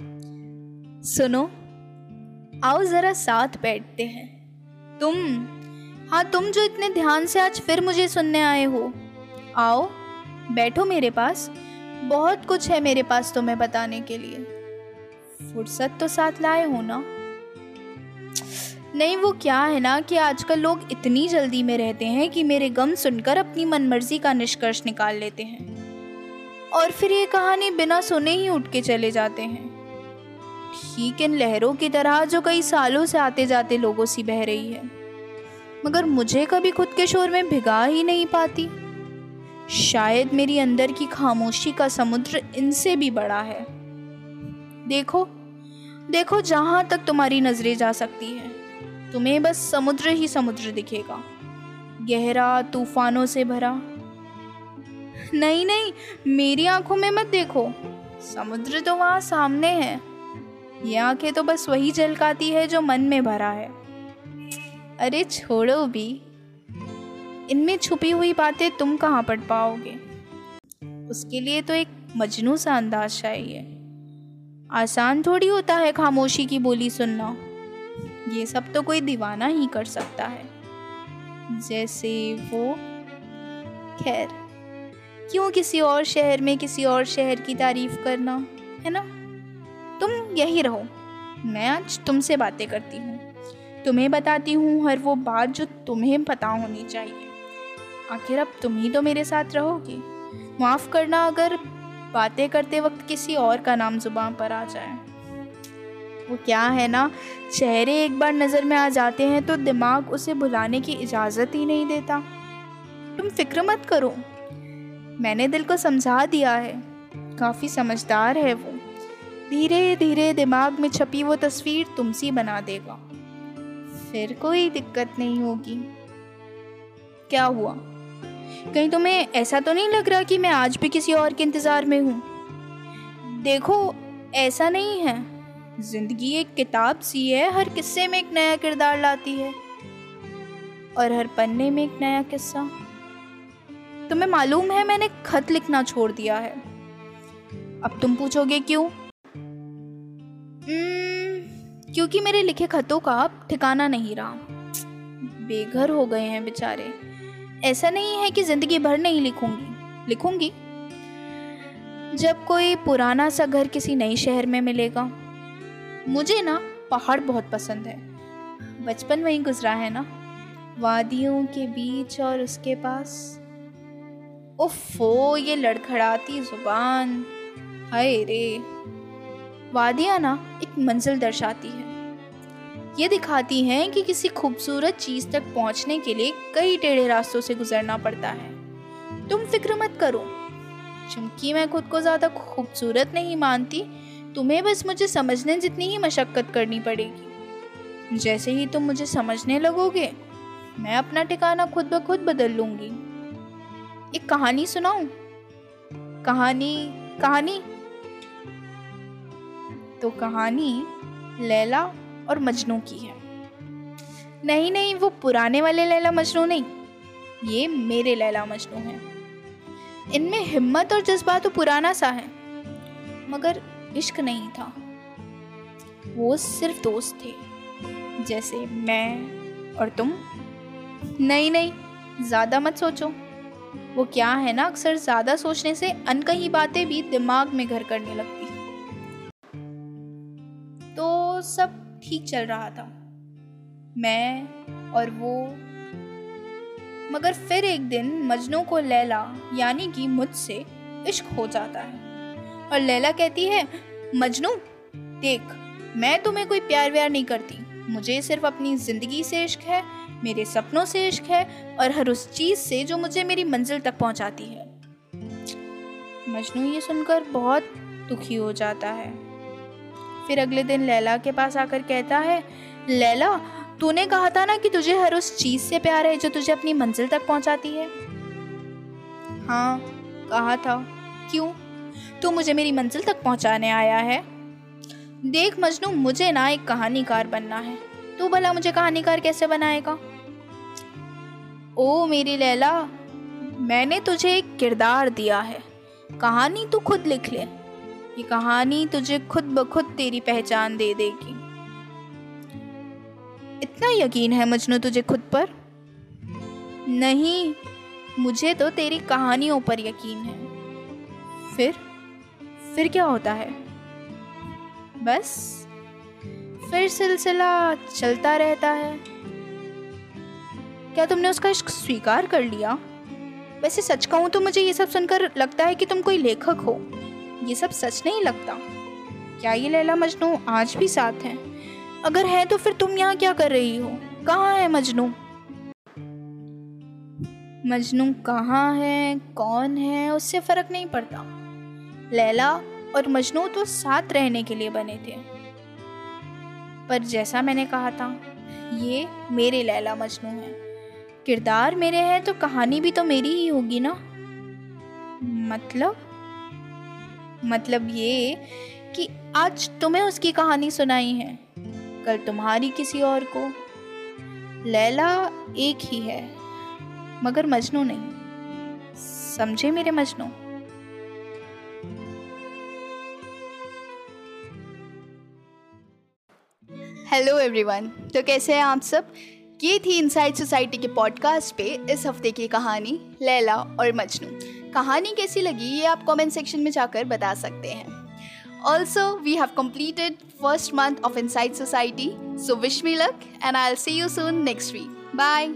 सुनो, आओ जरा साथ बैठते हैं। तुम हाँ तुम जो इतने ध्यान से आज फिर मुझे सुनने आए हो, आओ, बैठो मेरे पास, बहुत कुछ है मेरे पास तुम्हें बताने के लिए। फुर्सत तो साथ लाए हो ना? नहीं, वो क्या है ना कि आजकल लोग इतनी जल्दी में रहते हैं कि मेरे गम सुनकर अपनी मनमर्जी का निष्कर्ष निकाल लेते हैं। और फिर ये कहानी बिना सुने ही उठ के चले जाते हैं। ठीक इन लहरों की तरह जो कई सालों से आते जाते लोगों से बह रही है। मगर मुझे कभी खुद के शोर में भिगा ही नहीं पाती। शायद मेरी अंदर की खामोशी का समुद्र इनसे भी बड़ा है। देखो देखो जहाँ तक तुम्हारी नज़रें जा सकती है। तुम्हें बस समुद्र ही समुद्र दिखेगा। गहरा, तूफानों से भरा। नहीं नहीं, मेरी आँखों में मत देखो। समुद्र तो वहाँ सामने है। ये आँखें तो बस वही झलकाती है जो मन में भरा है। अरे छोड़ो भी। इनमें छुपी हुई बातें तुम कहाँ पढ़ पाओगे? उसके लिए तो एक मजनू सा अंदाज चाहिए। आसान थोड़ी होता है खामोशी की बोली सुनना। ये सब तो कोई दीवाना ही कर सकता है। जैसे वो, खैर, क्यों किसी और शहर में किसी और शहर की तारीफ़ करना, है ना? तुम यही रहो। मैं आज तुमसे बातें करती हूँ। तुम्हें बताती हूँ हर वो बात जो तुम्हें पता होनी चाहिए। आखिर अब तुम ही तो मेरे साथ रहोगे। माफ़ करना अगर बातें करते वक्त किसी और का नाम ज़ुबान पर आ जाए। वो क्या है ना, चेहरे एक बार नज़र में आ जाते हैं तो दिमाग उसे भुलाने की इजाज़त ही नहीं देता। तुम फ़िक्र मत करो। मैंने दिल को समझा दिया है। काफ़ी समझदार है वो। धीरे धीरे दिमाग में छपी वो तस्वीर तुमसी बना देगा। फिर कोई दिक्कत नहीं होगी। क्या हुआ? कहीं तुम्हें ऐसा तो नहीं लग रहा कि मैं आज भी किसी और के इंतज़ार में हूँ? देखो, ऐसा नहीं है। ज़िंदगी एक किताब सी है, हर किस्से में एक नया किरदार लाती है। और हर पन्ने में एक नया किस्सा। तुम्हें मालूम है मैंने खत लिखना छोड़ दिया है। अब तुम पूछोगे क्यों? क्योंकि मेरे लिखे खतों का अब ठिकाना नहीं रहा। बेघर हो गए हैं बेचारे। ऐसा नहीं है कि ज़िंदगी भर नहीं लिखूँगी। लिखूँगी। जब कोई पुराना सा घर किसी नई शहर में मिलेगा। मुझे ना पहाड़ बहुत पसंद है। बचपन वहीं गुजरा है ना। वादियों के बीच और उसके पास। उफ़ो ये लड़खड़ाती ज़ुबान। हाय रे। वादियाँ ना एक मंजिल दर्शाती है। ये दिखाती हैं कि किसी खूबसूरत चीज़ तक पहुँचने के लिए कई टेढ़े रास्तों से गुजरना पड़ता है। तुम फ़िक्र मत करो। चूँकि मैं खुद को ज़्यादा खूबसूरत नहीं मानती, तुम्हें बस मुझे समझने जितनी ही मशक्क़त करनी पड़ेगी। जैसे ही तुम मुझे समझने लगोगे, मैं अपना ठिकाना खुद ब खुद बदल लूँगी। एक कहानी सुनाऊं? कहानी कहानी? तो कहानी लैला और मजनू की है। नहीं नहीं, वो पुराने वाले लैला मजनू नहीं, ये मेरे लैला मजनू हैं। इनमें हिम्मत और जज्बा तो पुराना सा है, मगर इश्क नहीं था। वो सिर्फ़ दोस्त थे, जैसे मैं और तुम। नहीं नहीं, ज़्यादा मत सोचो। वो क्या है ना, अक्सर ज़्यादा सोचने से अनकही बातें भी दिमाग में घर करने लगती सब ठीक चल रहा था। मैं और वो। मगर फिर एक दिन मजनू को लैला, यानी कि मुझसे इश्क हो जाता है। और लैला कहती है, मजनू, देख, मैं तुम्हें कोई प्यार व्यार नहीं करती। मुझे सिर्फ़ अपनी ज़िंदगी से इश्क है, मेरे सपनों से इश्क है, और हर उस चीज़ से जो मुझे मेरी मंजिल तक पहुंचाती है। मजनू ये सुनकर बहुत दुखी हो जाता है। फिर अगले दिन लैला के पास आकर कहता है, लैला, तूने कहा था ना कि तुझे हर उस चीज़ से प्यार है जो तुझे अपनी मंजिल तक पहुंचाती है? हाँ कहा था। क्यों? तू मुझे मेरी मंजिल तक पहुँचाने आया है। देख मजनू, मुझे ना एक कहानीकार बनना है। तू भला मुझे कहानीकार कैसे बनाएगा? ओ मेरी लैला, मैंने तुझे एक किरदार दिया है। कहानी तू खुद लिख ले। ये कहानी तुझे खुद ब खुद तेरी पहचान दे देगी। इतना यकीन है मजनू तुझे खुद पर? नहीं, मुझे तो तेरी कहानियों पर यकीन है। फिर? फिर क्या होता है? बस, फिर सिलसिला चलता रहता है। क्या तुमने उसका इश्क स्वीकार कर लिया? वैसे सच कहूँ तो मुझे ये सब सुनकर लगता है कि तुम कोई लेखक हो। ये सब सच नहीं लगता। क्या ये लैला मजनू आज भी साथ हैं? अगर है तो फिर तुम यहाँ क्या कर रही हो? कहाँ है मजनू? मजनू कहाँ है? कौन है? उससे फ़र्क नहीं पड़ता। लैला और मजनू तो साथ रहने के लिए बने थे। पर जैसा मैंने कहा था, ये मेरे लैला मजनू हैं। किरदार मेरे हैं तो कहानी भी तो मेरी ही होगी ना? मतलब मतलब ये कि आज तुम्हें उसकी कहानी सुनाई है। कल तुम्हारी किसी और को। लैला एक ही है, मगर मजनू नहीं। समझे मेरे मजनू? हेलो एवरीवन तो कैसे हैं आप सब? ये थी इनसाइड सोसाइटी के पॉडकास्ट पे इस हफ़्ते की कहानी, लैला और मजनू। कहानी कैसी लगी ये आप कमेंट सेक्शन में जाकर बता सकते हैं। Also we have completed first month of inside society so wish me luck and I see you soon next week bye